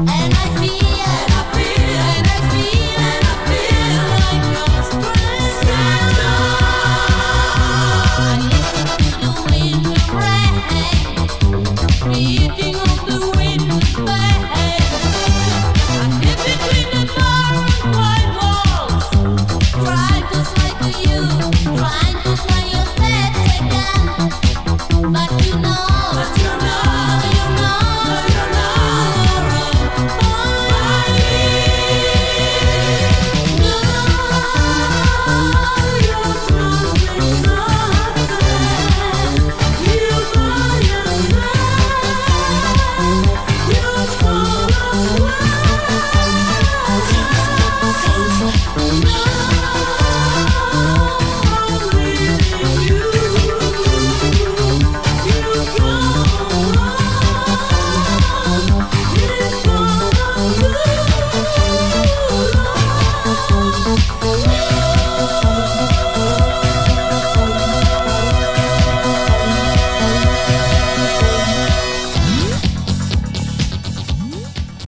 And I feel